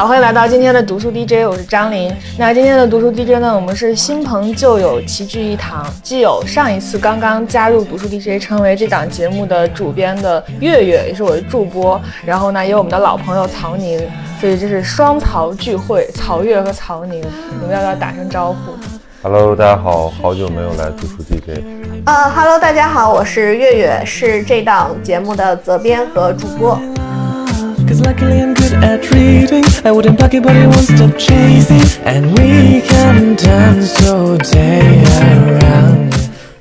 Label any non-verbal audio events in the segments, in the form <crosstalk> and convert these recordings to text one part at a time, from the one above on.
好，欢迎来到今天的读书 DJ，我是张琳。那今天的读书 DJ 呢，我们是新朋旧友齐聚一堂，既有上一次刚刚加入读书 DJ，成为这档节目的主编的月月，也是我的助播，然后呢，也有我们的老朋友曹宁，所以这是双曹聚会，曹月和曹宁，你们要不要打声招呼？Hello，大家好，好久没有来读书 DJ。呃，Hello，大家好，我是月月，是这档节目的责编和主播。Cause luckily I'm good at reading. I wouldn't block it but it won't stop chasing. And we can dance all day around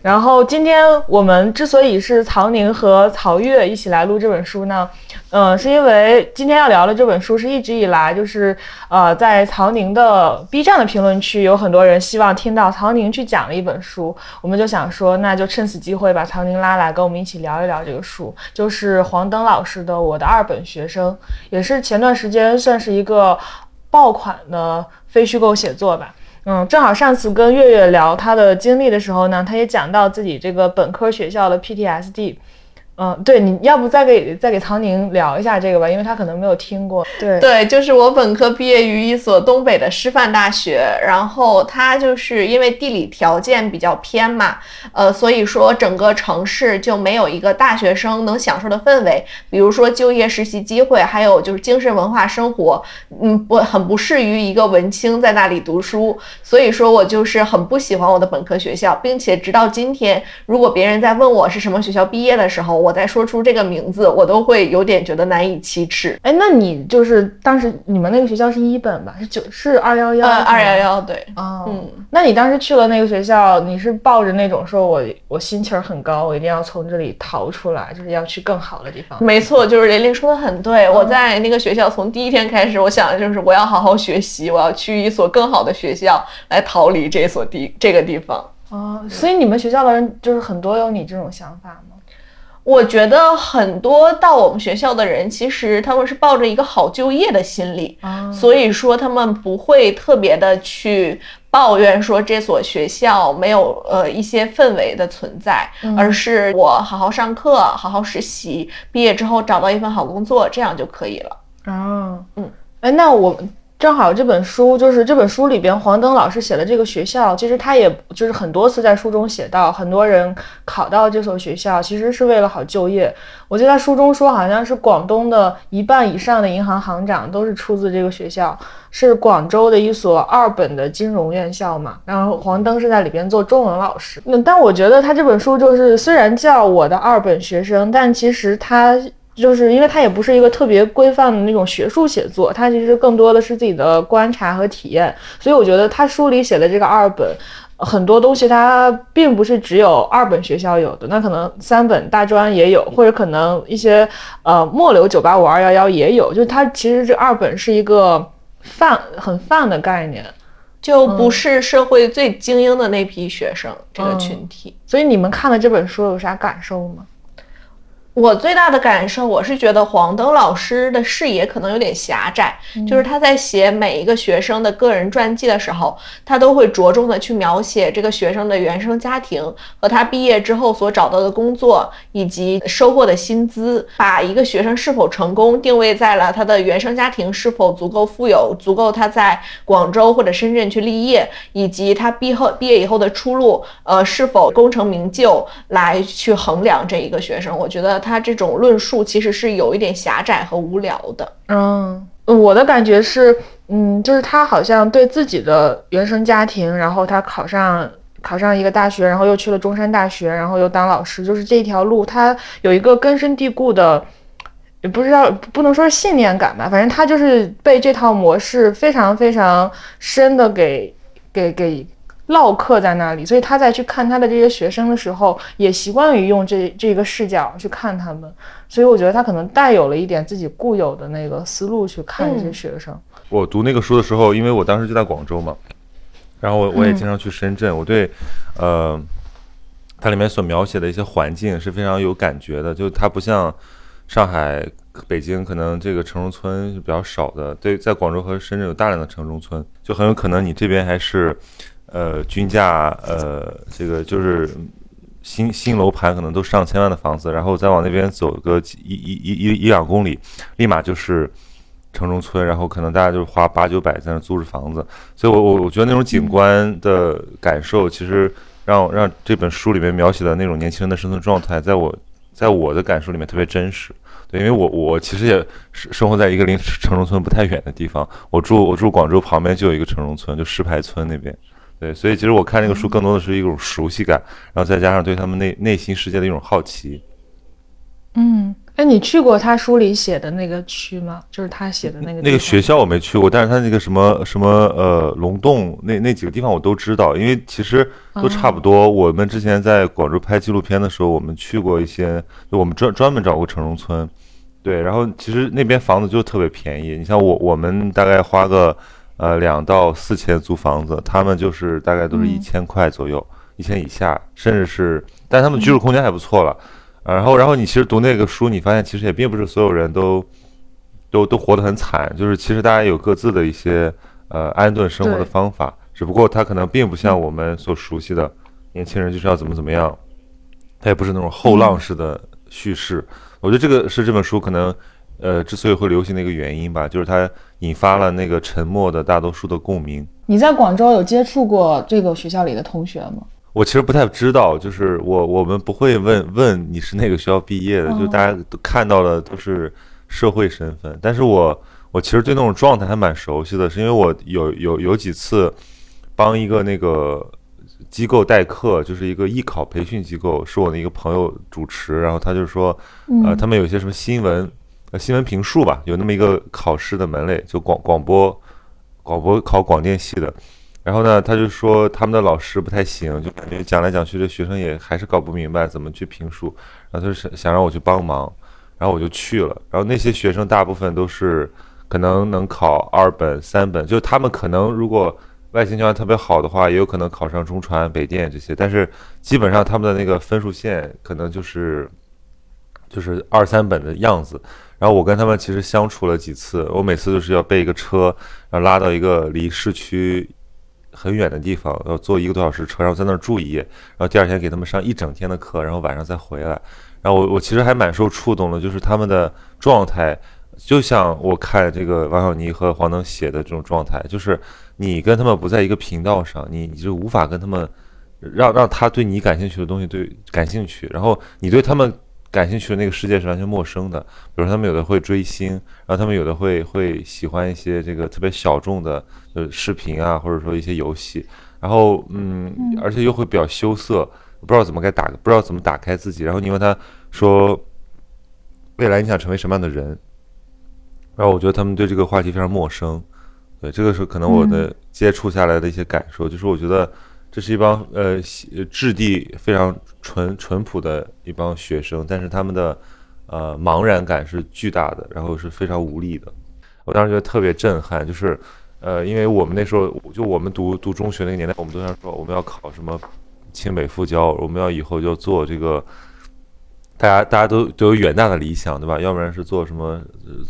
然后今天我们之所以是曹宁和曹越一起来录这本书呢，嗯，是因为今天要聊的这本书是一直以来就是呃，在曹宁的 B 站的评论区有很多人希望听到曹宁去讲的一本书，我们就想说，那就趁此机会把曹宁拉来跟我们一起聊一聊这个书，就是黄登老师的《我的二本学生》，也是前段时间算是一个爆款的非虚构写作吧。嗯，正好上次跟月月聊他的经历的时候呢，他也讲到自己这个本科学校的 PTSD。嗯，对，你要不再给再给唐宁聊一下这个吧，因为他可能没有听过。对对，就是我本科毕业于一所东北的师范大学，然后它就是因为地理条件比较偏嘛，呃，所以说整个城市就没有一个大学生能享受的氛围，比如说就业实习机会，还有就是精神文化生活，嗯，不很不适于一个文青在那里读书，所以说我就是很不喜欢我的本科学校，并且直到今天，如果别人在问我是什么学校毕业的时候，我。我再说出这个名字，我都会有点觉得难以启齿。哎，那你就是当时你们那个学校是一本吧？是九是二幺幺？二幺幺对。哦，嗯，那你当时去了那个学校，你是抱着那种说我我心气儿很高，我一定要从这里逃出来，就是要去更好的地方。没错，就是玲玲说的很对。我在那个学校从第一天开始，我想的就是我要好好学习，我要去一所更好的学校来逃离这所地这个地方。哦，所以你们学校的人就是很多有你这种想法吗？我觉得很多到我们学校的人，其实他们是抱着一个好就业的心理，所以说他们不会特别的去抱怨说这所学校没有呃一些氛围的存在，而是我好好上课，好好实习，毕业之后找到一份好工作，这样就可以了。哦，嗯，哎，那我。正好这本书就是这本书里边黄登老师写的这个学校，其实他也就是很多次在书中写到，很多人考到这所学校其实是为了好就业。我记得他书中说，好像是广东的一半以上的银行行长都是出自这个学校，是广州的一所二本的金融院校嘛。然后黄登是在里边做中文老师。那但我觉得他这本书就是虽然叫我的二本学生，但其实他。就是因为它也不是一个特别规范的那种学术写作，它其实更多的是自己的观察和体验，所以我觉得他书里写的这个二本，很多东西它并不是只有二本学校有的，那可能三本大专也有，或者可能一些呃末流九八五二幺幺也有，就是它其实这二本是一个泛很泛的概念，就不是社会最精英的那批学生这个群体。所以你们看了这本书有啥感受吗？我最大的感受，我是觉得黄登老师的视野可能有点狭窄，就是他在写每一个学生的个人传记的时候，他都会着重的去描写这个学生的原生家庭和他毕业之后所找到的工作以及收获的薪资，把一个学生是否成功定位在了他的原生家庭是否足够富有，足够他在广州或者深圳去立业，以及他毕后毕业以后的出路，呃，是否功成名就来去衡量这一个学生。我觉得他。他这种论述其实是有一点狭窄和无聊的。嗯，我的感觉是，嗯，就是他好像对自己的原生家庭，然后他考上考上一个大学，然后又去了中山大学，然后又当老师，就是这条路，他有一个根深蒂固的，也不知道不能说是信念感吧，反正他就是被这套模式非常非常深的给给给。烙刻在那里，所以他在去看他的这些学生的时候，也习惯于用这这个视角去看他们，所以我觉得他可能带有了一点自己固有的那个思路去看这些学生。我读那个书的时候，因为我当时就在广州嘛，然后我我也经常去深圳，我对，呃，它里面所描写的一些环境是非常有感觉的，就它不像上海、北京，可能这个城中村是比较少的，对，在广州和深圳有大量的城中村，就很有可能你这边还是。呃，均价呃，这个就是新新楼盘，可能都上千万的房子，然后再往那边走个一一一一一两公里，立马就是城中村，然后可能大家就花八九百在那租着房子，所以我我我觉得那种景观的感受，其实让让这本书里面描写的那种年轻人的生存状态，在我在我的感受里面特别真实。对，因为我我其实也是生活在一个离城中村不太远的地方，我住我住广州旁边就有一个城中村，就石牌村那边。对，所以其实我看这个书更多的是一种熟悉感，然后再加上对他们内内心世界的一种好奇。嗯，哎，你去过他书里写的那个区吗？就是他写的那个那个学校我没去过，但是他那个什么什么呃龙洞那那几个地方我都知道，因为其实都差不多。我们之前在广州拍纪录片的时候，我们去过一些，就我们专专门找过城中村。对，然后其实那边房子就特别便宜，你像我我们大概花个呃两到四千租房子，他们就是大概都是一千块左右，一千以下，甚至是，但他们居住空间还不错了。然后然后你其实读那个书，你发现其实也并不是所有人都都都活得很惨，就是其实大家有各自的一些呃安顿生活的方法，只不过他可能并不像我们所熟悉的年轻人就是要怎么怎么样，他也不是那种后浪式的叙事。我觉得这个是这本书可能，呃，之所以会流行的一个原因吧，就是它引发了那个沉默的大多数的共鸣。你在广州有接触过这个学校里的同学吗？我其实不太知道，就是我我们不会问问你是哪个学校毕业的，就大家都看到的都是社会身份。但是我我其实对那种状态还蛮熟悉的，是因为我有有有几次帮一个那个。机构代课就是一个艺考培训机构，是我的一个朋友主持，然后他就说，呃，他们有一些什么新闻，呃，新闻评述吧，有那么一个考试的门类，就广广播，广播考广电系的，然后呢，他就说他们的老师不太行，就感觉讲来讲去，这学生也还是搞不明白怎么去评述，然后他就想让我去帮忙，然后我就去了，然后那些学生大部分都是可能能考二本、三本，就他们可能如果。外形条件特别好的话，也有可能考上中传、北电这些，但是基本上他们的那个分数线可能就是就是二三本的样子。然后我跟他们其实相处了几次，我每次都是要备一个车，然后拉到一个离市区很远的地方，要坐一个多小时车，然后在那儿住一夜，然后第二天给他们上一整天的课，然后晚上再回来。然后我我其实还蛮受触动的，就是他们的状态，就像我看这个王小妮和黄能写的这种状态，就是。你跟他们不在一个频道上，你你就无法跟他们让让他对你感兴趣的东西对感兴趣，然后你对他们感兴趣的那个世界是完全陌生的。比如他们有的会追星，然后他们有的会会喜欢一些这个特别小众的呃视频啊，或者说一些游戏，然后嗯，而且又会比较羞涩，不知道怎么该打，不知道怎么打开自己。然后你问他说，未来你想成为什么样的人？然后我觉得他们对这个话题非常陌生。对，这个是可能我的接触下来的一些感受，就是我觉得这是一帮呃质地非常淳淳朴的一帮学生，但是他们的呃茫然感是巨大的，然后是非常无力的。我当时觉得特别震撼，就是呃，因为我们那时候就我们读读中学那个年代，我们都想说我们要考什么清北复交，我们要以后就做这个。大家大家都都有远大的理想，对吧？要不然是做什么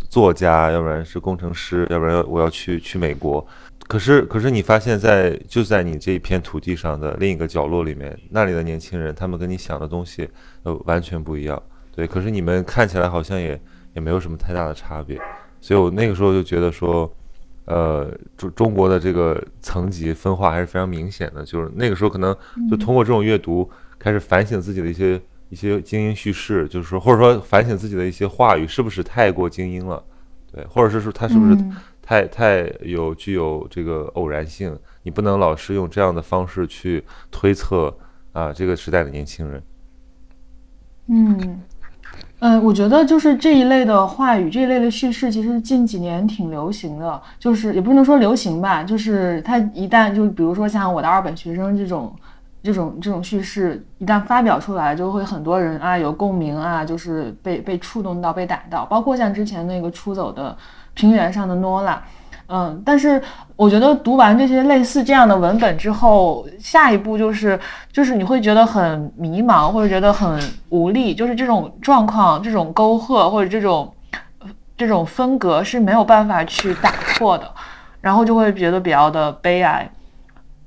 作家，要不然是工程师，要不然我要去去美国。可是可是你发现，在就在你这一片土地上的另一个角落里面，那里的年轻人，他们跟你想的东西呃完全不一样。对，可是你们看起来好像也也没有什么太大的差别。所以我那个时候就觉得说，呃，中中国的这个层级分化还是非常明显的。就是那个时候可能就通过这种阅读，开始反省自己的一些。一些精英叙事，就是说，或者说反省自己的一些话语是不是太过精英了，对，或者是说他是不是太太有具有这个偶然性？你不能老是用这样的方式去推测啊，这个时代的年轻人。嗯，呃，我觉得就是这一类的话语，这一类的叙事，其实近几年挺流行的，就是也不能说流行吧，就是它一旦就比如说像我的二本学生这种。这种这种叙事一旦发表出来，就会很多人啊有共鸣啊，就是被被触动到、被打到。包括像之前那个出走的平原上的诺拉，嗯，但是我觉得读完这些类似这样的文本之后，下一步就是就是你会觉得很迷茫，或者觉得很无力，就是这种状况、这种沟壑或者这种这种分隔是没有办法去打破的，然后就会觉得比较的悲哀。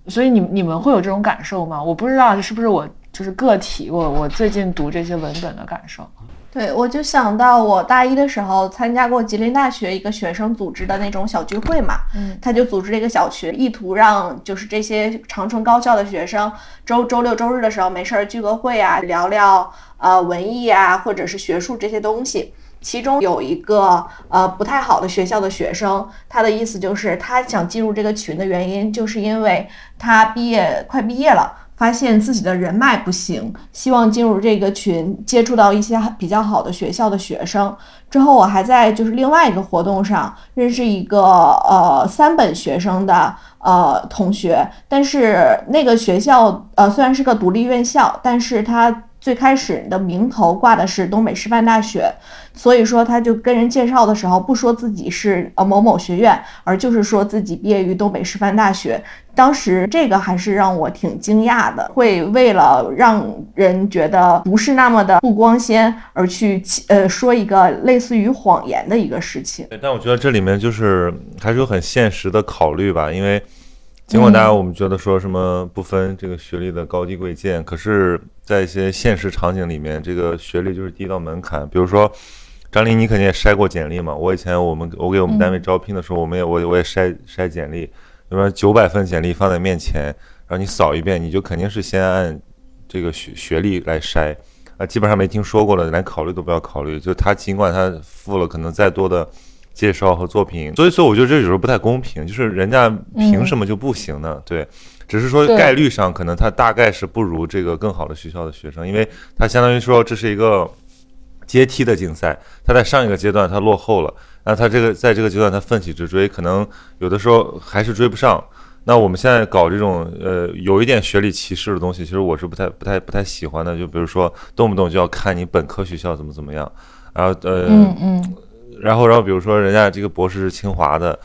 所以你你们会有这种感受吗？我不知道是不是我就是个体，我我最近读这些文本的感受。对，我就想到我大一的时候参加过吉林大学一个学生组织的那种小聚会嘛，嗯，他就组织了一个小群，意图让就是这些长春高校的学生周周六周日的时候没事儿聚个会啊，聊聊呃文艺啊或者是学术这些东西。其中有一个呃不太好的学校的学生，他的意思就是他想进入这个群的原因，就是因为他毕业快毕业了。发现自己的人脉不行，希望进入这个群，接触到一些比较好的学校的学生。之后，我还在就是另外一个活动上认识一个呃三本学生的呃同学，但是那个学校呃虽然是个独立院校，但是他最开始的名头挂的是东北师范大学，所以说他就跟人介绍的时候不说自己是呃某某学院，而就是说自己毕业于东北师范大学。当时这个还是让我挺惊讶的，会为了让人觉得不是那么的不光鲜而去呃说一个类似于谎言的一个事情。但我觉得这里面就是还是有很现实的考虑吧，因为尽管大家我们觉得说什么不分这个学历的高低贵贱，可是，在一些现实场景里面，这个学历就是第一道门槛。比如说，张琳，你肯定也筛过简历嘛？我以前我们我给我们单位招聘的时候，我们也我我也筛筛简历。那么九百份简历放在面前，然后你扫一遍，你就肯定是先按这个学学历来筛啊，基本上没听说过的，连考虑都不要考虑。就他尽管他付了可能再多的介绍和作品，所以说我觉得这有时候不太公平，就是人家凭什么就不行呢？对，只是说概率上可能他大概是不如这个更好的学校的学生，因为他相当于说这是一个阶梯的竞赛，他在上一个阶段他落后了。那他这个在这个阶段，他奋起直追，可能有的时候还是追不上。那我们现在搞这种呃有一点学历歧视的东西，其实我是不太不太不太喜欢的。就比如说动不动就要看你本科学校怎么怎么样，然后呃嗯嗯，然后然后比如说人家这个博士是清华的，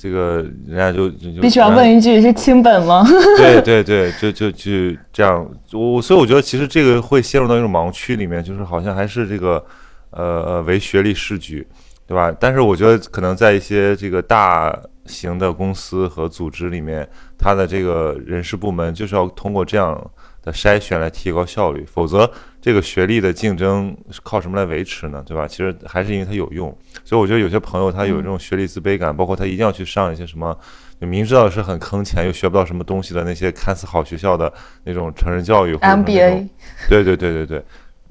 这个人家就就必须要问一句是清本吗？<laughs> 对对对，就就就这样。我所以我觉得其实这个会陷入到一种盲区里面，就是好像还是这个呃呃唯学历是举。对吧？但是我觉得可能在一些这个大型的公司和组织里面，它的这个人事部门就是要通过这样的筛选来提高效率，否则这个学历的竞争是靠什么来维持呢？对吧？其实还是因为它有用。所以我觉得有些朋友他有这种学历自卑感，包括他一定要去上一些什么，明知道是很坑钱又学不到什么东西的那些看似好学校的那种成人教育，MBA。对对对对对。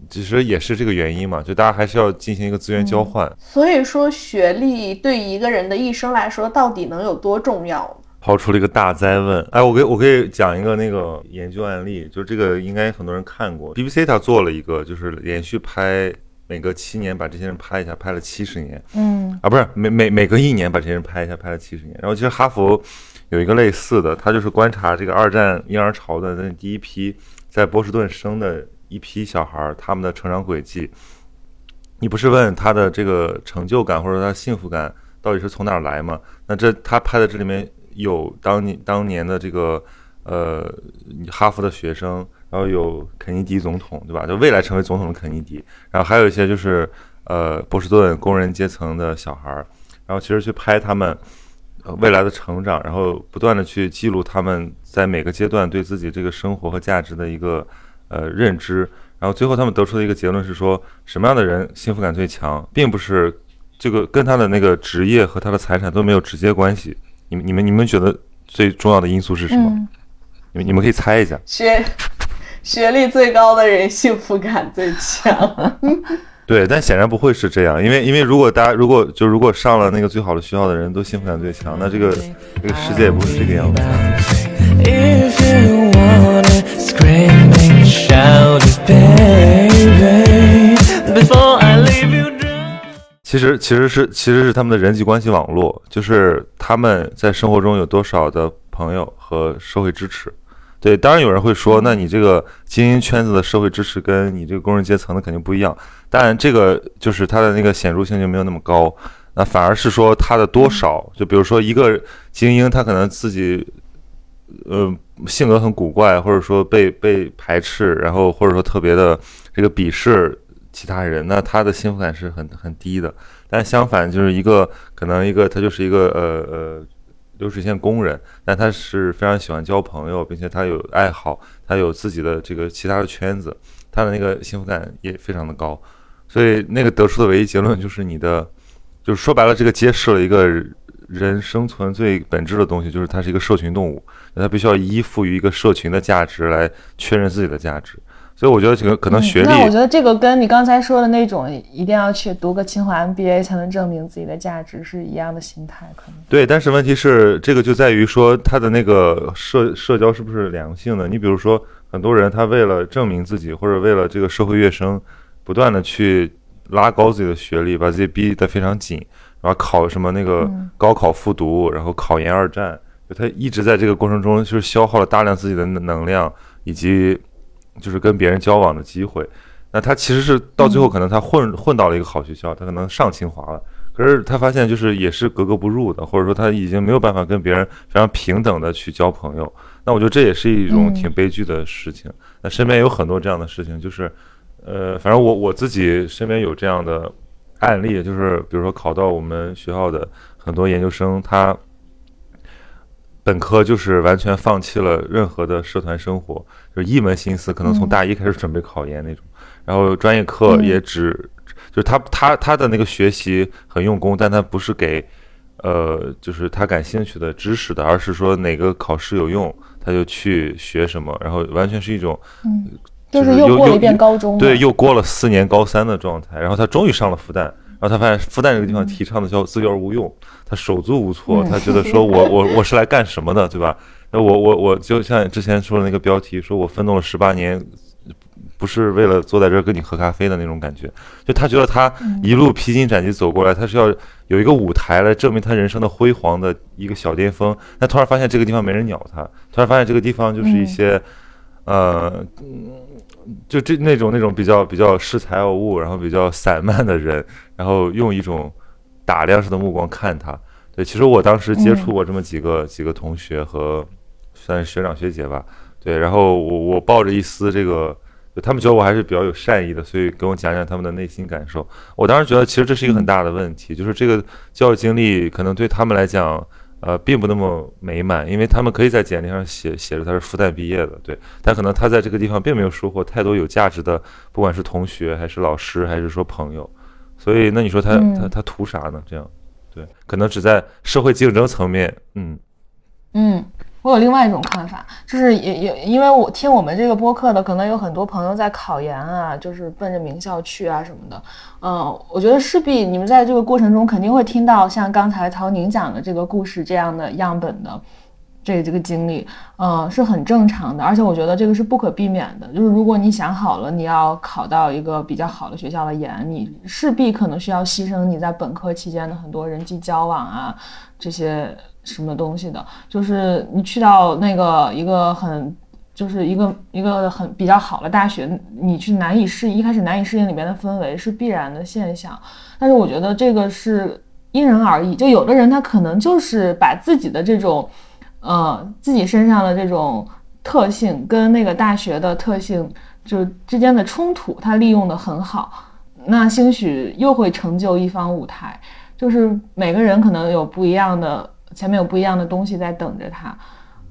其实也是这个原因嘛，就大家还是要进行一个资源交换。所以说，学历对一个人的一生来说，到底能有多重要？抛出了一个大灾问。哎，我给我可以讲一个那个研究案例，就这个应该很多人看过。BBC 他做了一个，就是连续拍每隔七年把这些人拍一下，拍了七十年。嗯，啊，不是每每每隔一年把这些人拍一下，拍了七十年。然后其实哈佛有一个类似的，他就是观察这个二战婴儿潮的那第一批在波士顿生的。一批小孩儿，他们的成长轨迹，你不是问他的这个成就感或者他幸福感到底是从哪儿来吗？那这他拍的这里面有当年当年的这个呃哈佛的学生，然后有肯尼迪总统，对吧？就未来成为总统的肯尼迪，然后还有一些就是呃波士顿工人阶层的小孩儿，然后其实去拍他们未来的成长，然后不断的去记录他们在每个阶段对自己这个生活和价值的一个。呃，认知，然后最后他们得出的一个结论是说，什么样的人幸福感最强，并不是这个跟他的那个职业和他的财产都没有直接关系。你们、你们、你们觉得最重要的因素是什么？你们、你们可以猜一下。学学历最高的人幸福感最强。<laughs> 对，但显然不会是这样，因为因为如果大家如果就如果上了那个最好的学校的人都幸福感最强，那这个这个世界也不是这个样子。其实其实是其实是他们的人际关系网络，就是他们在生活中有多少的朋友和社会支持。对，当然有人会说，那你这个精英圈子的社会支持跟你这个工人阶层的肯定不一样。但这个就是它的那个显著性就没有那么高。那反而是说它的多少，就比如说一个精英，他可能自己。呃，性格很古怪，或者说被被排斥，然后或者说特别的这个鄙视其他人，那他的幸福感是很很低的。但相反，就是一个可能一个他就是一个呃呃流水线工人，但他是非常喜欢交朋友，并且他有爱好，他有自己的这个其他的圈子，他的那个幸福感也非常的高。所以那个得出的唯一结论就是你的，就是说白了，这个揭示了一个人生存最本质的东西，就是它是一个社群动物，那它必须要依附于一个社群的价值来确认自己的价值。所以我觉得这个可能学历，那我觉得这个跟你刚才说的那种一定要去读个清华 MBA 才能证明自己的价值是一样的心态，可能对。但是问题是，这个就在于说他的那个社社交是不是良性的？你比如说，很多人他为了证明自己，或者为了这个社会跃升，不断的去拉高自己的学历，把自己逼得非常紧，然后考什么那个高考复读，然后考研二战，就他一直在这个过程中就是消耗了大量自己的能量以及。就是跟别人交往的机会，那他其实是到最后可能他混混到了一个好学校，他可能上清华了，可是他发现就是也是格格不入的，或者说他已经没有办法跟别人非常平等的去交朋友。那我觉得这也是一种挺悲剧的事情。那身边有很多这样的事情，就是呃，反正我我自己身边有这样的案例，就是比如说考到我们学校的很多研究生，他。本科就是完全放弃了任何的社团生活，就一门心思，可能从大一开始准备考研那种。然后专业课也只，就是他他他的那个学习很用功，但他不是给，呃，就是他感兴趣的知识的，而是说哪个考试有用，他就去学什么。然后完全是一种，嗯，就是又过了一遍高中，对，又过了四年高三的状态。然后他终于上了复旦，然后他发现复旦这个地方提倡的叫自幼而无用。他手足无措，他觉得说我 <laughs> 我我是来干什么的，对吧？那我我我就像之前说的那个标题，说我奋斗了十八年，不是为了坐在这儿跟你喝咖啡的那种感觉。就他觉得他一路披荆斩棘走过来，他是要有一个舞台来证明他人生的辉煌的一个小巅峰。但突然发现这个地方没人鸟他，突然发现这个地方就是一些，呃，就这那种那种比较比较恃才傲物，然后比较散漫的人，然后用一种。打量式的目光看他，对，其实我当时接触过这么几个几个同学和算是学长学姐吧，对，然后我我抱着一丝这个，他们觉得我还是比较有善意的，所以跟我讲讲他们的内心感受。我当时觉得其实这是一个很大的问题，就是这个教育经历可能对他们来讲，呃，并不那么美满，因为他们可以在简历上写写着他是复旦毕业的，对，但可能他在这个地方并没有收获太多有价值的，不管是同学还是老师还是说朋友。所以，那你说他他他图啥呢？这样，对，可能只在社会竞争层面，嗯嗯，我有另外一种看法，就是也也因为我听我们这个播客的，可能有很多朋友在考研啊，就是奔着名校去啊什么的，嗯，我觉得势必你们在这个过程中肯定会听到像刚才曹宁讲的这个故事这样的样本的。这这个经历，呃，是很正常的，而且我觉得这个是不可避免的。就是如果你想好了你要考到一个比较好的学校的研，你势必可能需要牺牲你在本科期间的很多人际交往啊，这些什么东西的。就是你去到那个一个很，就是一个一个很比较好的大学，你去难以适应，一开始难以适应里面的氛围是必然的现象。但是我觉得这个是因人而异，就有的人他可能就是把自己的这种。呃，自己身上的这种特性跟那个大学的特性就之间的冲突，他利用的很好，那兴许又会成就一方舞台。就是每个人可能有不一样的，前面有不一样的东西在等着他。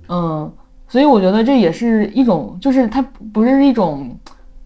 嗯，所以我觉得这也是一种，就是它不是一种。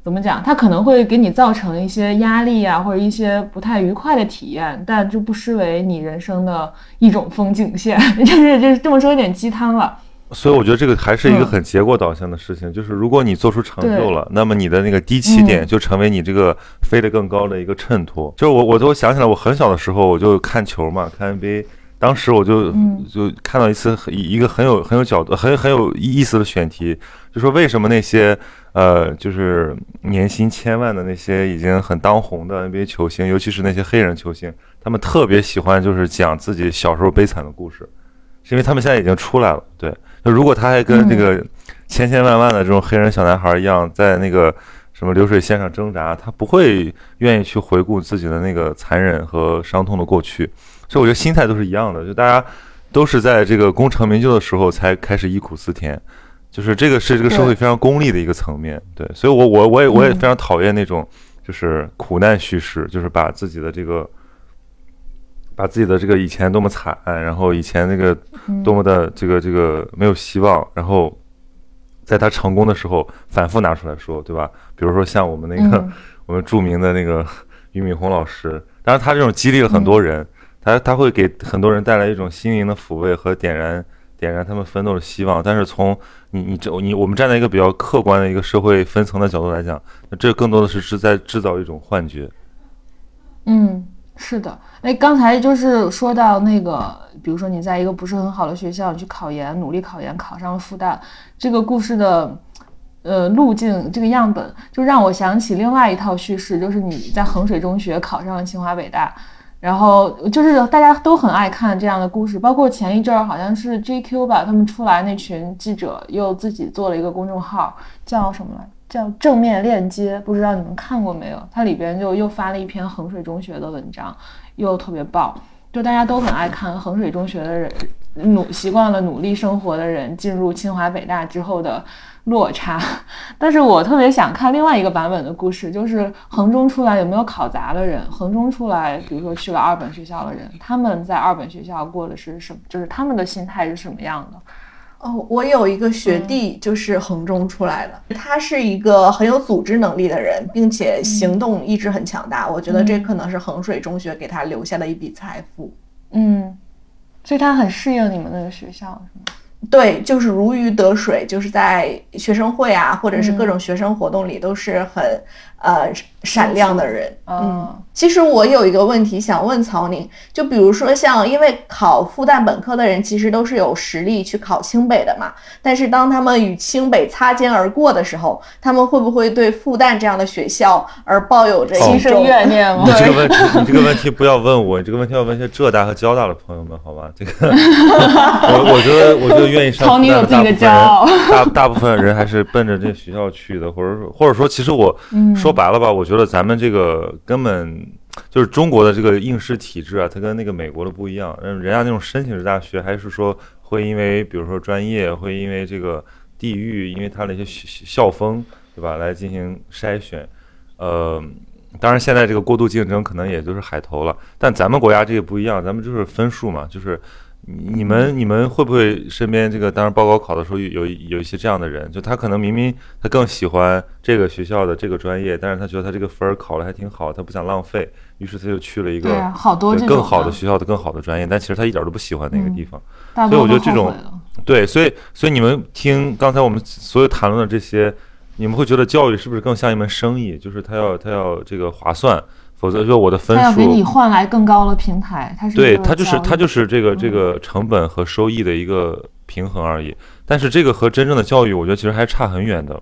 怎么讲？它可能会给你造成一些压力啊，或者一些不太愉快的体验，但就不失为你人生的一种风景线。<laughs> 就是就是这么说有点鸡汤了。所以我觉得这个还是一个很结果导向的事情。就是如果你做出成就了，那么你的那个低起点就成为你这个飞得更高的一个衬托。就是我我都想起来，我很小的时候我就看球嘛，看 NBA。当时我就就看到一次一个很有很有角度、很很有意思的选题，就说为什么那些呃就是年薪千万的那些已经很当红的 NBA 球星，尤其是那些黑人球星，他们特别喜欢就是讲自己小时候悲惨的故事，是因为他们现在已经出来了。对，那如果他还跟那个千千万万的这种黑人小男孩一样，在那个什么流水线上挣扎，他不会愿意去回顾自己的那个残忍和伤痛的过去。所以我觉得心态都是一样的，就大家都是在这个功成名就的时候才开始忆苦思甜，就是这个是这个社会非常功利的一个层面。对，所以我我我也我也非常讨厌那种就是苦难叙事，就是把自己的这个把自己的这个以前多么惨，然后以前那个多么的这个这个没有希望，然后在他成功的时候反复拿出来说，对吧？比如说像我们那个我们著名的那个。<laughs> 俞敏洪老师。当然，他这种激励了很多人，他他会给很多人带来一种心灵的抚慰和点燃点燃他们奋斗的希望。但是从你你这你我们站在一个比较客观的一个社会分层的角度来讲，这更多的是是在制造一种幻觉。嗯，是的。哎，刚才就是说到那个，比如说你在一个不是很好的学校，你去考研，努力考研，考上了复旦，这个故事的呃路径，这个样本，就让我想起另外一套叙事，就是你在衡水中学考上了清华北大，然后就是大家都很爱看这样的故事，包括前一阵儿好像是 JQ 吧，他们出来那群记者又自己做了一个公众号，叫什么来？叫正面链接，不知道你们看过没有？它里边就又发了一篇衡水中学的文章，又特别爆，就大家都很爱看衡水中学的人努习惯了努力生活的人进入清华北大之后的落差。但是我特别想看另外一个版本的故事，就是衡中出来有没有考砸的人？衡中出来，比如说去了二本学校的人，他们在二本学校过的是什么？就是他们的心态是什么样的？哦，我有一个学弟就是衡中出来的，他是一个很有组织能力的人，并且行动意志很强大。我觉得这可能是衡水中学给他留下的一笔财富。嗯，所以他很适应你们那个学校，是吗？对，就是如鱼得水，就是在学生会啊，或者是各种学生活动里都是很呃闪亮的人。嗯，其实我有一个问题想问曹宁，就比如说像因为考复旦本科的人其实都是有实力去考清北的嘛，但是当他们与清北擦肩而过的时候，他们会不会对复旦这样的学校而抱有着心生怨念吗？你这个问题，你这个问题不要问我，你这个问题要问一些浙大和交大的朋友们，好吧？这个 <laughs> 我我觉得，我觉得愿意上复旦的 <laughs> 大部分人，大大部分人还是奔着这学校去的，或者说或者说，其实我说白了吧，我觉得咱们这个。根本就是中国的这个应试体制啊，它跟那个美国的不一样。嗯，人家那种申请制大学，还是说会因为比如说专业，会因为这个地域，因为它的一些校风，对吧，来进行筛选。呃，当然现在这个过度竞争可能也就是海投了，但咱们国家这个不一样，咱们就是分数嘛，就是。你们你们会不会身边这个当时报高考的时候有有一些这样的人？就他可能明明他更喜欢这个学校的这个专业，但是他觉得他这个分儿考的还挺好，他不想浪费，于是他就去了一个好多更好的学校的更好的专业，但其实他一点都不喜欢那个地方。所以我觉得这种对，所以所以你们听刚才我们所有谈论的这些，你们会觉得教育是不是更像一门生意？就是他要他要这个划算。否则说我的分数，要给你换来更高的平台，它是对它就是它就是这个这个成本和收益的一个平衡而已。但是这个和真正的教育，我觉得其实还差很远的。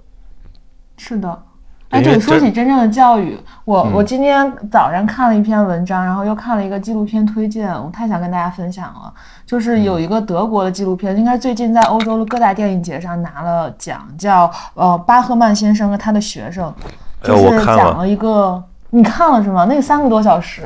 是的，哎，对，说起真正的教育，我我今天早上看了一篇文章，然后又看了一个纪录片推荐，我太想跟大家分享了。就是有一个德国的纪录片，应该最近在欧洲的各大电影节上拿了奖，叫呃巴赫曼先生和他的学生，就是讲了一个。你看了是吗？那个三个多小时，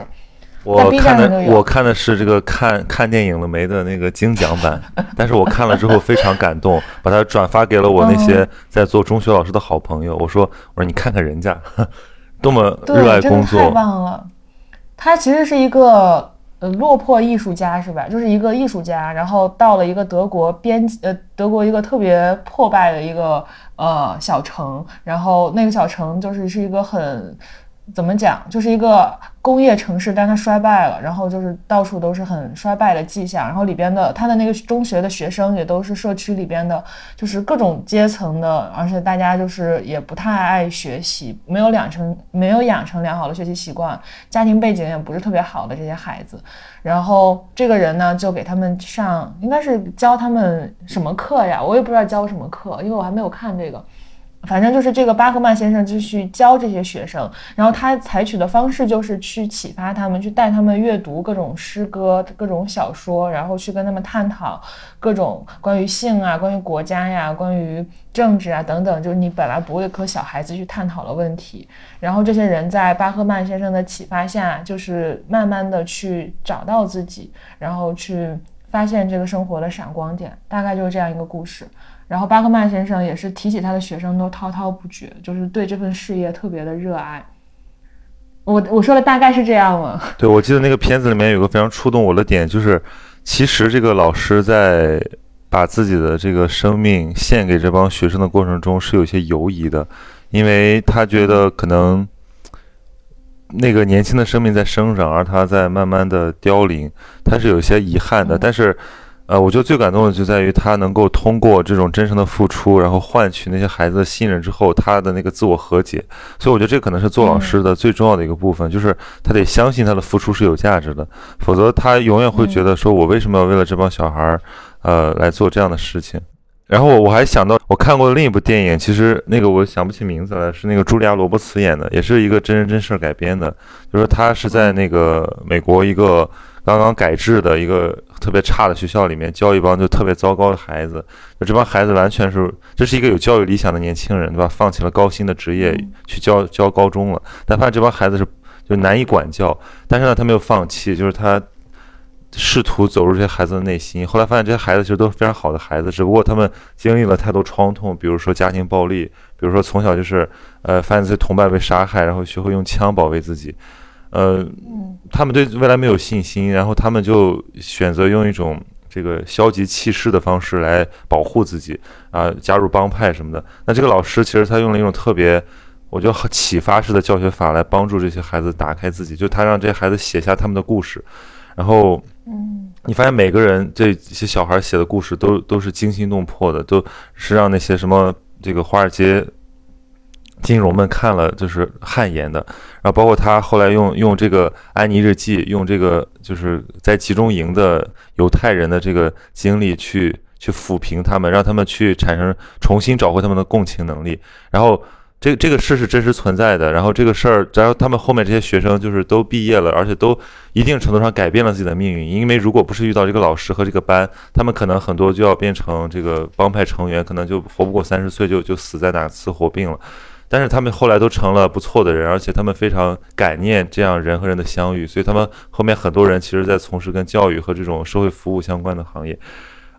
我看的我看的是这个看看电影了没的那个精讲版，<laughs> 但是我看了之后非常感动，把它转发给了我那些在做中学老师的好朋友。我说我说你看看人家 <laughs> 多么热爱工作，太棒了。他其实是一个呃落魄艺术家是吧？就是一个艺术家，然后到了一个德国边呃德国一个特别破败的一个呃小城，然后那个小城就是是一个很。怎么讲？就是一个工业城市，但它衰败了，然后就是到处都是很衰败的迹象。然后里边的他的那个中学的学生也都是社区里边的，就是各种阶层的，而且大家就是也不太爱学习，没有养成没有养成良好的学习习惯，家庭背景也不是特别好的这些孩子。然后这个人呢，就给他们上，应该是教他们什么课呀？我也不知道教什么课，因为我还没有看这个。反正就是这个巴赫曼先生就去教这些学生，然后他采取的方式就是去启发他们，去带他们阅读各种诗歌、各种小说，然后去跟他们探讨各种关于性啊、关于国家呀、关于政治啊等等，就是你本来不会和小孩子去探讨的问题。然后这些人在巴赫曼先生的启发下，就是慢慢的去找到自己，然后去发现这个生活的闪光点，大概就是这样一个故事。然后巴克曼先生也是提起他的学生都滔滔不绝，就是对这份事业特别的热爱。我我说的大概是这样吗？对，我记得那个片子里面有个非常触动我的点，就是其实这个老师在把自己的这个生命献给这帮学生的过程中是有些犹疑的，因为他觉得可能那个年轻的生命在生长，而他在慢慢的凋零，他是有些遗憾的。但是，呃，我觉得最感动的就在于他能够通过这种真诚的付出，然后换取那些孩子的信任之后，他的那个自我和解。所以，我觉得这可能是做老师的最重要的一个部分，就是他得相信他的付出是有价值的，否则他永远会觉得说，我为什么要为了这帮小孩儿，呃，来做这样的事情。然后我我还想到我看过另一部电影，其实那个我想不起名字了，是那个茱莉亚·罗伯茨演的，也是一个真人真事改编的。就是他是在那个美国一个刚刚改制的一个特别差的学校里面教一帮就特别糟糕的孩子，就这帮孩子完全是这是一个有教育理想的年轻人，对吧？放弃了高薪的职业去教教高中了，但发现这帮孩子是就难以管教，但是呢他没有放弃，就是他。试图走入这些孩子的内心，后来发现这些孩子其实都是非常好的孩子，只不过他们经历了太多创痛，比如说家庭暴力，比如说从小就是呃发现自己同伴被杀害，然后学会用枪保卫自己，呃，他们对未来没有信心，然后他们就选择用一种这个消极弃市的方式来保护自己啊，加入帮派什么的。那这个老师其实他用了一种特别我觉得启发式的教学法来帮助这些孩子打开自己，就他让这些孩子写下他们的故事，然后。嗯，你发现每个人这些小孩写的故事都都是惊心动魄的，都是让那些什么这个华尔街金融们看了就是汗颜的。然后包括他后来用用这个安妮日记，用这个就是在集中营的犹太人的这个经历去去抚平他们，让他们去产生重新找回他们的共情能力，然后。这这个事是真实存在的，然后这个事儿，然后他们后面这些学生就是都毕业了，而且都一定程度上改变了自己的命运。因为如果不是遇到这个老师和这个班，他们可能很多就要变成这个帮派成员，可能就活不过三十岁，就就死在哪次火并了。但是他们后来都成了不错的人，而且他们非常感念这样人和人的相遇，所以他们后面很多人其实在从事跟教育和这种社会服务相关的行业，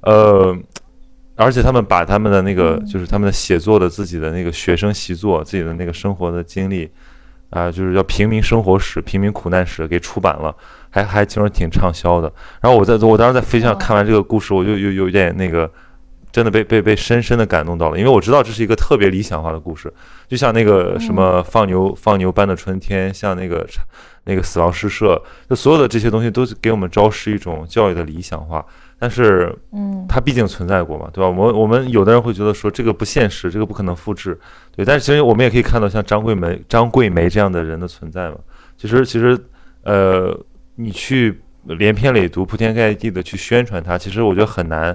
呃。而且他们把他们的那个，就是他们的写作的自己的那个学生习作，自己的那个生活的经历，啊，就是叫平民生活史、平民苦难史给出版了，还还其实挺畅销的。然后我在我当时在飞机上看完这个故事，我就有有点那个，真的被被被深深的感动到了，因为我知道这是一个特别理想化的故事，就像那个什么放牛放牛班的春天，像那个那个死亡诗社，就所有的这些东西都是给我们昭示一种教育的理想化。但是，嗯，它毕竟存在过嘛，对吧？我我们有的人会觉得说这个不现实，这个不可能复制，对。但是其实我们也可以看到像张桂梅、张桂梅这样的人的存在嘛。其实，其实，呃，你去连篇累牍、铺天盖地的去宣传它，其实我觉得很难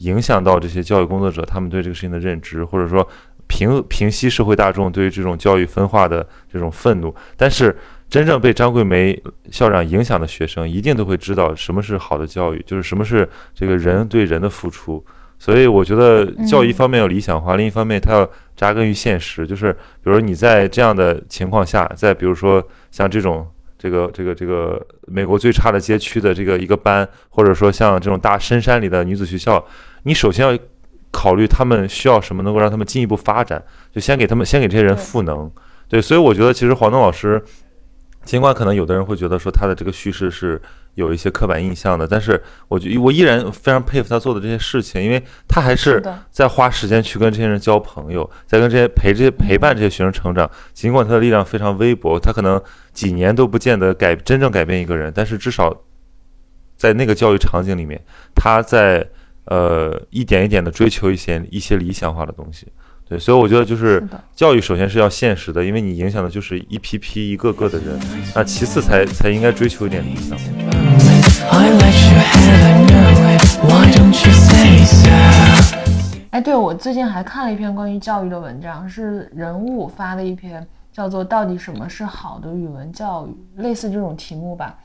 影响到这些教育工作者他们对这个事情的认知，或者说平平息社会大众对于这种教育分化的这种愤怒。但是。真正被张桂梅校长影响的学生，一定都会知道什么是好的教育，就是什么是这个人对人的付出。所以我觉得教育一方面要理想化，另一方面它要扎根于现实。就是比如你在这样的情况下，再比如说像这种这个这个这个美国最差的街区的这个一个班，或者说像这种大深山里的女子学校，你首先要考虑他们需要什么，能够让他们进一步发展，就先给他们先给这些人赋能。对，所以我觉得其实黄东老师。尽管可能有的人会觉得说他的这个叙事是有一些刻板印象的，但是我觉我依然非常佩服他做的这些事情，因为他还是在花时间去跟这些人交朋友，在跟这些陪这些陪伴这些学生成长。尽管他的力量非常微薄，他可能几年都不见得改真正改变一个人，但是至少在那个教育场景里面，他在呃一点一点的追求一些一些理想化的东西。对，所以我觉得就是教育首先是要现实的，因为你影响的就是一批批一个个的人，那其次才才应该追求一点理想。哎，对，我最近还看了一篇关于教育的文章，是人物发的一篇，叫做《到底什么是好的语文教育》，类似这种题目吧。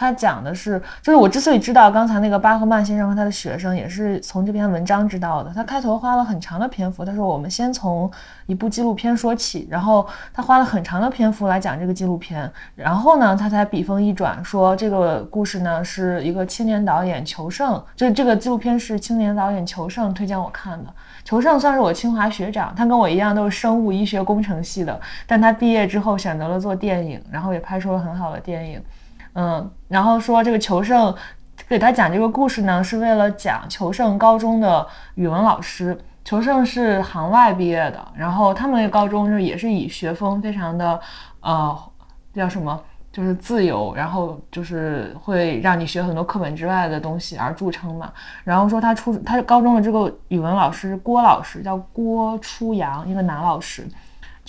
他讲的是，就是我之所以知道刚才那个巴赫曼先生和他的学生，也是从这篇文章知道的。他开头花了很长的篇幅，他说我们先从一部纪录片说起，然后他花了很长的篇幅来讲这个纪录片，然后呢，他才笔锋一转，说这个故事呢是一个青年导演裘盛，就这个纪录片是青年导演裘盛推荐我看的。裘盛算是我清华学长，他跟我一样都是生物医学工程系的，但他毕业之后选择了做电影，然后也拍出了很好的电影。嗯，然后说这个裘胜给他讲这个故事呢，是为了讲裘胜高中的语文老师。裘胜是行外毕业的，然后他们那个高中就也是以学风非常的呃叫什么就是自由，然后就是会让你学很多课本之外的东西而著称嘛。然后说他初他高中的这个语文老师郭老师叫郭初阳，一个男老师，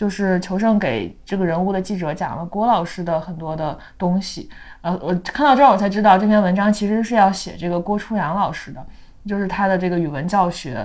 就是求胜给这个人物的记者讲了郭老师的很多的东西。呃，我看到这儿我才知道这篇文章其实是要写这个郭初阳老师的，就是他的这个语文教学。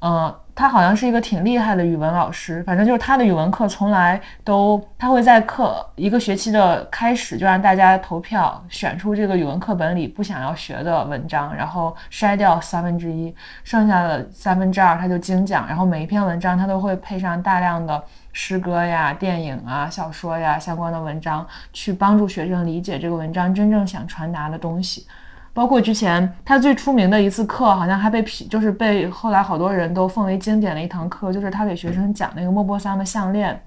嗯，他好像是一个挺厉害的语文老师，反正就是他的语文课从来都，他会在课一个学期的开始就让大家投票选出这个语文课本里不想要学的文章，然后筛掉三分之一，剩下的三分之二他就精讲，然后每一篇文章他都会配上大量的诗歌呀、电影啊、小说呀相关的文章，去帮助学生理解这个文章真正想传达的东西。包括之前他最出名的一次课，好像还被批，就是被后来好多人都奉为经典的一堂课，就是他给学生讲那个莫泊桑的项链。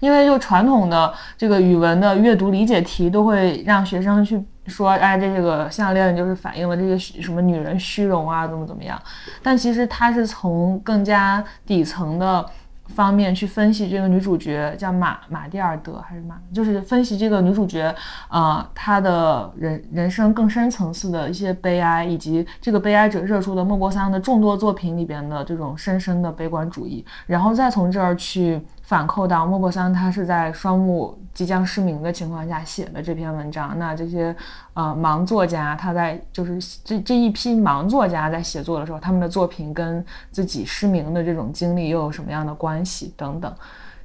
因为就传统的这个语文的阅读理解题，都会让学生去说，哎，这个项链就是反映了这些什么女人虚荣啊，怎么怎么样。但其实他是从更加底层的。方面去分析这个女主角叫马马蒂尔德还是马，就是分析这个女主角，呃，她的人人生更深层次的一些悲哀，以及这个悲哀折射出的莫泊桑的众多作品里边的这种深深的悲观主义，然后再从这儿去。反扣到莫泊桑，他是在双目即将失明的情况下写的这篇文章。那这些呃盲作家，他在就是这这一批盲作家在写作的时候，他们的作品跟自己失明的这种经历又有什么样的关系等等，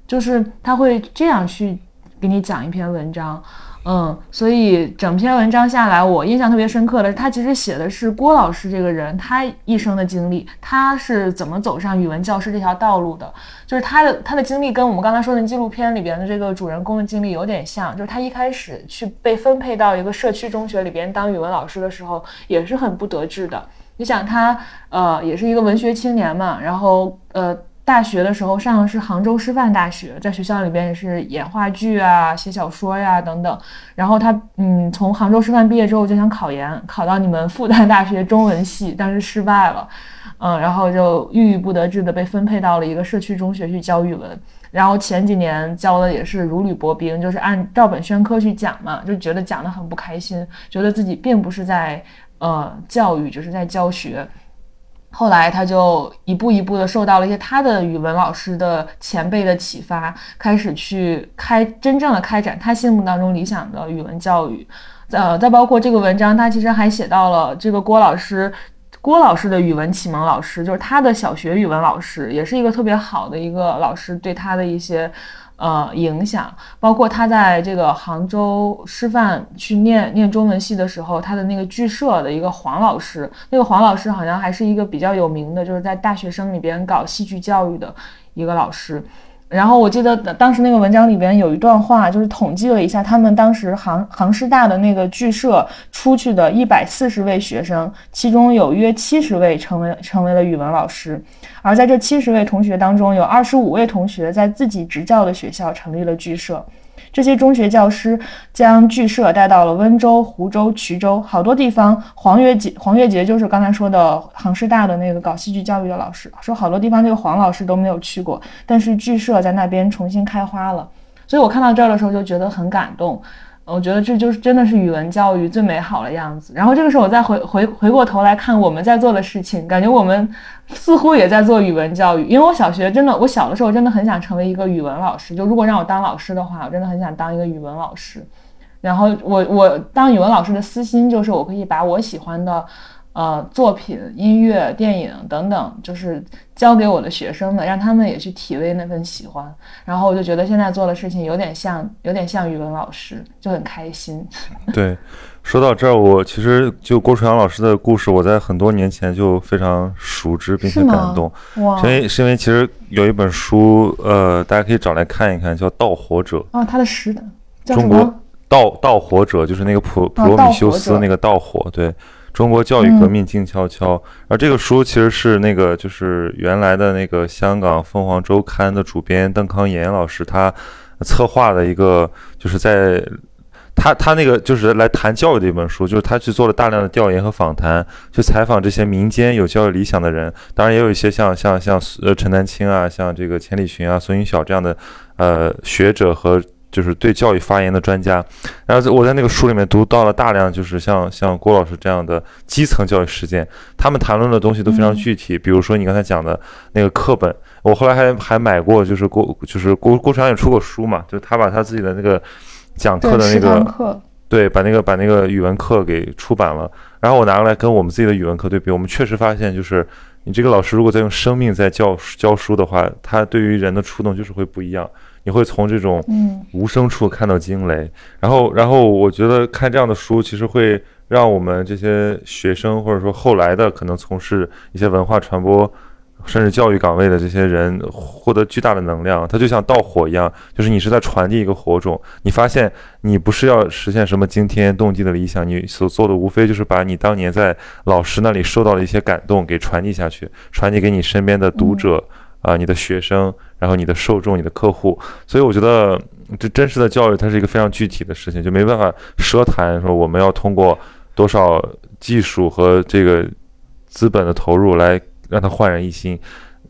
就是他会这样去给你讲一篇文章。嗯，所以整篇文章下来，我印象特别深刻的，他其实写的是郭老师这个人他一生的经历，他是怎么走上语文教师这条道路的。就是他的他的经历跟我们刚才说的纪录片里边的这个主人公的经历有点像，就是他一开始去被分配到一个社区中学里边当语文老师的时候，也是很不得志的。你想他呃也是一个文学青年嘛，然后呃。大学的时候上的是杭州师范大学，在学校里边也是演话剧啊、写小说呀等等。然后他嗯，从杭州师范毕业之后就想考研，考到你们复旦大学中文系，但是失败了。嗯，然后就郁郁不得志的被分配到了一个社区中学去教语文。然后前几年教的也是如履薄冰，就是按照本宣科去讲嘛，就觉得讲的很不开心，觉得自己并不是在呃教育，只是在教学。后来他就一步一步的受到了一些他的语文老师的前辈的启发，开始去开真正的开展他心目当中理想的语文教育。呃，再包括这个文章，他其实还写到了这个郭老师，郭老师的语文启蒙老师，就是他的小学语文老师，也是一个特别好的一个老师，对他的一些。呃，影响包括他在这个杭州师范去念念中文系的时候，他的那个剧社的一个黄老师，那个黄老师好像还是一个比较有名的，就是在大学生里边搞戏剧教育的一个老师。然后我记得当时那个文章里边有一段话，就是统计了一下他们当时杭杭师大的那个剧社出去的一百四十位学生，其中有约七十位成为成为了语文老师，而在这七十位同学当中，有二十五位同学在自己执教的学校成立了剧社。这些中学教师将剧社带到了温州、湖州、衢州好多地方。黄月杰，黄月杰就是刚才说的杭师大的那个搞戏剧教育的老师，说好多地方这个黄老师都没有去过，但是剧社在那边重新开花了。所以我看到这儿的时候就觉得很感动。我觉得这就是真的是语文教育最美好的样子。然后这个时候我再回回回过头来看我们在做的事情，感觉我们似乎也在做语文教育。因为我小学真的，我小的时候真的很想成为一个语文老师。就如果让我当老师的话，我真的很想当一个语文老师。然后我我当语文老师的私心就是我可以把我喜欢的。呃，作品、音乐、电影等等，就是教给我的学生们，让他们也去体味那份喜欢。然后我就觉得现在做的事情有点像，有点像语文老师，就很开心。对，<laughs> 说到这儿，我其实就郭楚阳老师的故事，我在很多年前就非常熟知并且感动。哇！因为是因为其实有一本书，呃，大家可以找来看一看，叫《盗火者》。哦，他的诗的。中国盗盗火者就是那个普普罗米修斯那个盗火，对。中国教育革命静悄悄，而这个书其实是那个就是原来的那个香港凤凰周刊的主编邓康炎老师他策划的一个，就是在他他那个就是来谈教育的一本书，就是他去做了大量的调研和访谈，去采访这些民间有教育理想的人，当然也有一些像像像呃陈丹青啊，像这个钱理群啊、孙云晓这样的呃学者和。就是对教育发言的专家。然后我在那个书里面读到了大量，就是像像郭老师这样的基层教育实践，他们谈论的东西都非常具体。比如说你刚才讲的那个课本，我后来还还买过，就是郭就是郭郭长也出过书嘛，就是他把他自己的那个讲课的那个对，把那个把那个语文课给出版了。然后我拿过来跟我们自己的语文课对比，我们确实发现就是。你这个老师如果在用生命在教教书的话，他对于人的触动就是会不一样。你会从这种无声处看到惊雷。然后，然后我觉得看这样的书，其实会让我们这些学生，或者说后来的可能从事一些文化传播。甚至教育岗位的这些人获得巨大的能量，它就像盗火一样，就是你是在传递一个火种。你发现你不是要实现什么惊天动地的理想，你所做的无非就是把你当年在老师那里受到的一些感动给传递下去，传递给你身边的读者啊，你的学生，然后你的受众，你的客户。所以我觉得这真实的教育它是一个非常具体的事情，就没办法奢谈说我们要通过多少技术和这个资本的投入来。让它焕然一新，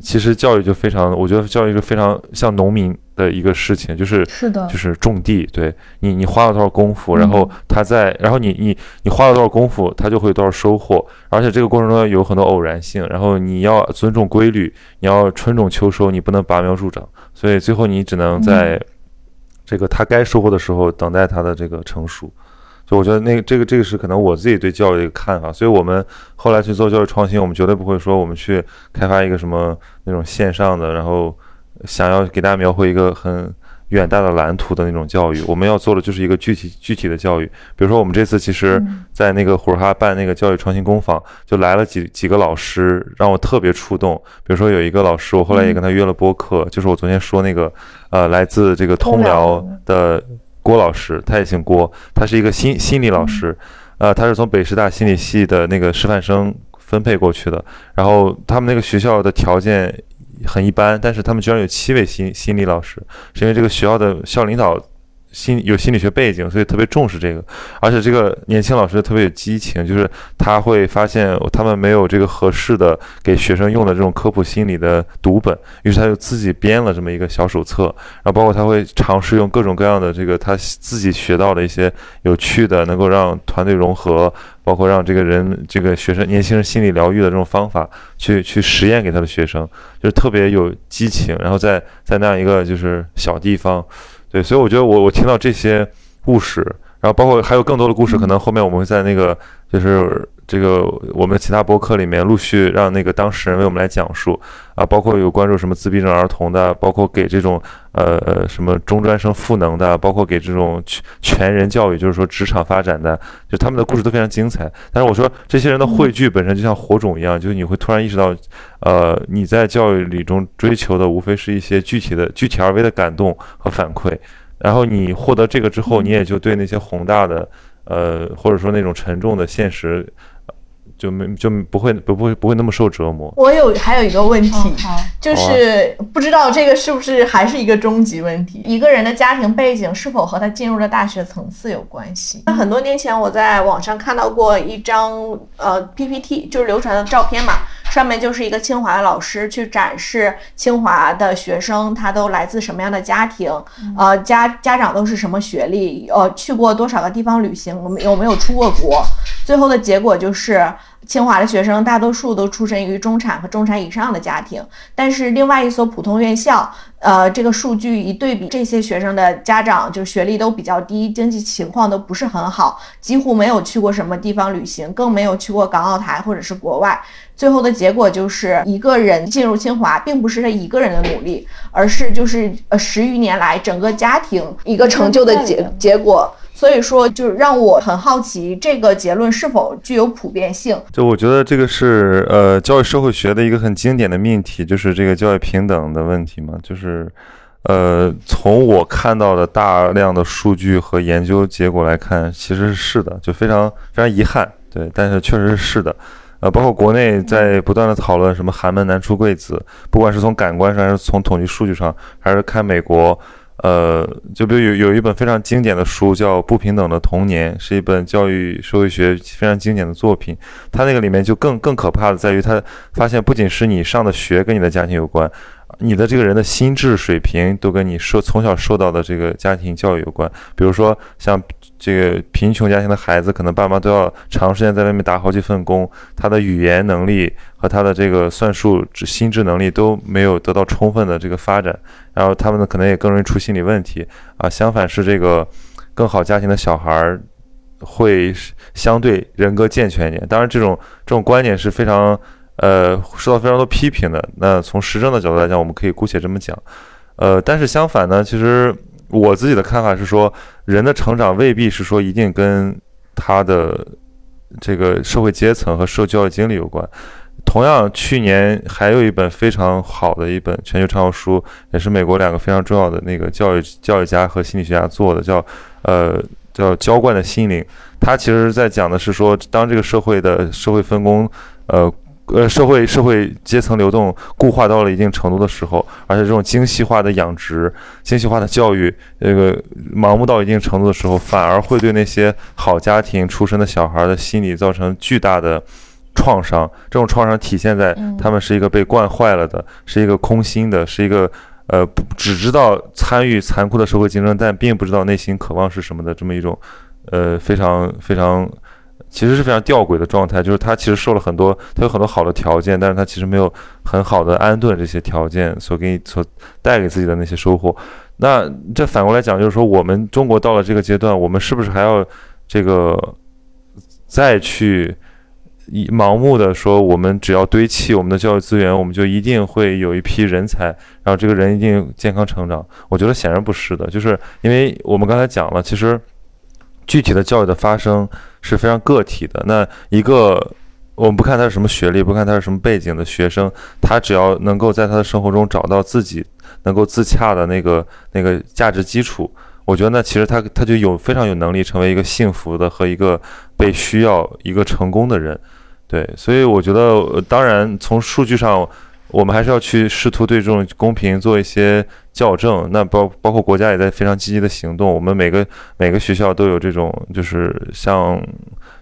其实教育就非常，我觉得教育是非常像农民的一个事情，就是是的，就是种地，对你，你花了多少功夫，然后他在，然后你你你花了多少功夫，他就会有多少收获，而且这个过程中有很多偶然性，然后你要尊重规律，你要春种秋收，你不能拔苗助长，所以最后你只能在这个他该收获的时候等待他的这个成熟。就我觉得那个这个这个是可能我自己对教育的一个看法，所以我们后来去做教育创新，我们绝对不会说我们去开发一个什么那种线上的，然后想要给大家描绘一个很远大的蓝图的那种教育。我们要做的就是一个具体具体的教育。比如说我们这次其实在那个虎哈办那个教育创新工坊，就来了几几个老师，让我特别触动。比如说有一个老师，我后来也跟他约了播客，就是我昨天说那个呃来自这个通辽的。郭老师，他也姓郭，他是一个心心理老师，呃，他是从北师大心理系的那个师范生分配过去的。然后他们那个学校的条件很一般，但是他们居然有七位心心理老师，是因为这个学校的校领导。心有心理学背景，所以特别重视这个，而且这个年轻老师特别有激情，就是他会发现他们没有这个合适的给学生用的这种科普心理的读本，于是他就自己编了这么一个小手册，然后包括他会尝试用各种各样的这个他自己学到的一些有趣的，能够让团队融合，包括让这个人这个学生年轻人心理疗愈的这种方法去去实验给他的学生，就是特别有激情，然后在在那样一个就是小地方。对，所以我觉得我我听到这些故事，然后包括还有更多的故事，可能后面我们会在那个就是这个我们其他博客里面陆续让那个当事人为我们来讲述啊，包括有关注什么自闭症儿童的，包括给这种呃呃什么中专生赋能的，包括给这种全全人教育，就是说职场发展的，就他们的故事都非常精彩。但是我说这些人的汇聚本身就像火种一样，就是你会突然意识到，呃，你在教育里中追求的无非是一些具体的、具体而微的感动和反馈。然后你获得这个之后，你也就对那些宏大的，呃，或者说那种沉重的现实，就没就不会不不会不会那么受折磨。我有还有一个问题，就是不知道这个是不是还是一个终极问题？一个人的家庭背景是否和他进入了大学层次有关系？那很多年前我在网上看到过一张呃 PPT，就是流传的照片嘛。上面就是一个清华的老师去展示清华的学生，他都来自什么样的家庭，呃，家家长都是什么学历，呃，去过多少个地方旅行，我们有没有出过国？最后的结果就是。清华的学生大多数都出身于中产和中产以上的家庭，但是另外一所普通院校，呃，这个数据一对比，这些学生的家长就学历都比较低，经济情况都不是很好，几乎没有去过什么地方旅行，更没有去过港澳台或者是国外。最后的结果就是一个人进入清华，并不是他一个人的努力，而是就是呃十余年来整个家庭一个成就的结结果。所以说，就是让我很好奇，这个结论是否具有普遍性？就我觉得这个是呃，教育社会学的一个很经典的命题，就是这个教育平等的问题嘛。就是呃，从我看到的大量的数据和研究结果来看，其实是的，就非常非常遗憾，对，但是确实是的。呃，包括国内在不断的讨论什么寒门难出贵子，不管是从感官上，还是从统计数据上，还是看美国。呃，就比如有有一本非常经典的书叫《不平等的童年》，是一本教育社会学非常经典的作品。它那个里面就更更可怕的在于，它发现不仅是你上的学跟你的家庭有关，你的这个人的心智水平都跟你受从小受到的这个家庭教育有关。比如说，像这个贫穷家庭的孩子，可能爸妈都要长时间在外面打好几份工，他的语言能力和他的这个算术、心智能力都没有得到充分的这个发展，然后他们呢可能也更容易出心理问题啊。相反是这个更好家庭的小孩儿，会相对人格健全一点。当然，这种这种观点是非常。呃，受到非常多批评的。那从实证的角度来讲，我们可以姑且这么讲。呃，但是相反呢，其实我自己的看法是说，人的成长未必是说一定跟他的这个社会阶层和受教育经历有关。同样，去年还有一本非常好的一本全球畅销书，也是美国两个非常重要的那个教育教育家和心理学家做的，叫呃叫《浇灌的心灵》。他其实在讲的是说，当这个社会的社会分工，呃。呃，社会社会阶层流动固化到了一定程度的时候，而且这种精细化的养殖、精细化的教育，这个盲目到一定程度的时候，反而会对那些好家庭出身的小孩的心理造成巨大的创伤。这种创伤体现在他们是一个被惯坏了的，是一个空心的，是一个呃，只知道参与残酷的社会竞争，但并不知道内心渴望是什么的这么一种，呃，非常非常。其实是非常吊诡的状态，就是他其实受了很多，他有很多好的条件，但是他其实没有很好的安顿这些条件所给你所带给自己的那些收获。那这反过来讲，就是说我们中国到了这个阶段，我们是不是还要这个再去以盲目的说，我们只要堆砌我们的教育资源，我们就一定会有一批人才，然后这个人一定健康成长？我觉得显然不是的，就是因为我们刚才讲了，其实。具体的教育的发生是非常个体的。那一个，我们不看他是什么学历，不看他是什么背景的学生，他只要能够在他的生活中找到自己能够自洽的那个那个价值基础，我觉得那其实他他就有非常有能力成为一个幸福的和一个被需要、一个成功的人。对，所以我觉得，当然从数据上。我们还是要去试图对这种公平做一些校正。那包包括国家也在非常积极的行动。我们每个每个学校都有这种，就是像，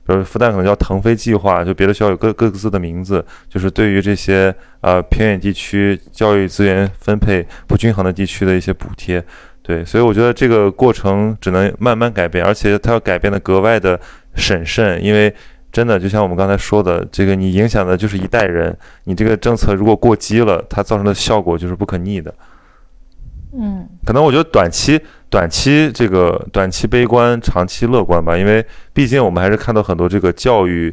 比如复旦可能叫腾飞计划，就别的学校有各各自的名字，就是对于这些呃偏远地区教育资源分配不均衡的地区的一些补贴。对，所以我觉得这个过程只能慢慢改变，而且它要改变的格外的审慎，因为。真的，就像我们刚才说的，这个你影响的就是一代人。你这个政策如果过激了，它造成的效果就是不可逆的。嗯，可能我觉得短期、短期这个短期悲观，长期乐观吧。因为毕竟我们还是看到很多这个教育，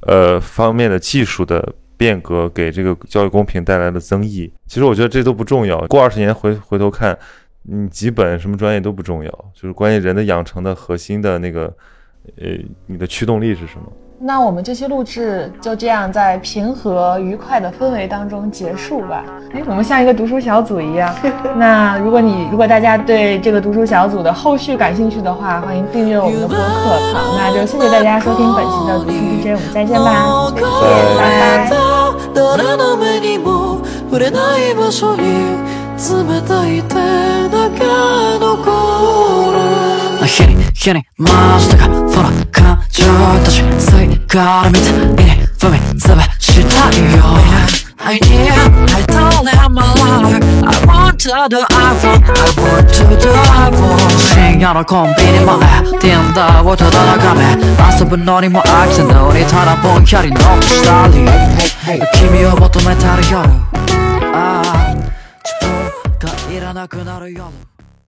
呃方面的技术的变革，给这个教育公平带来了增益。其实我觉得这都不重要。过二十年回回头看，你几本什么专业都不重要，就是关于人的养成的核心的那个，呃，你的驱动力是什么？那我们这期录制就这样在平和愉快的氛围当中结束吧。哎，我们像一个读书小组一样。<laughs> 那如果你如果大家对这个读书小组的后续感兴趣的话，欢迎订阅我们的播客。好，那就谢谢大家收听本期的读书 DJ，我们再见吧，拜拜。日に日に回したかその感情たいから見ていい不明潰したいよ I need, I don't have my life I want to do iPhone I want to do iPhone 深夜のコンビニ前 Tinder をただ眺め遊ぶのにも飽きたのにただぼんやり残したり君を求めたる夜。ああ自分がいらなくなる夜。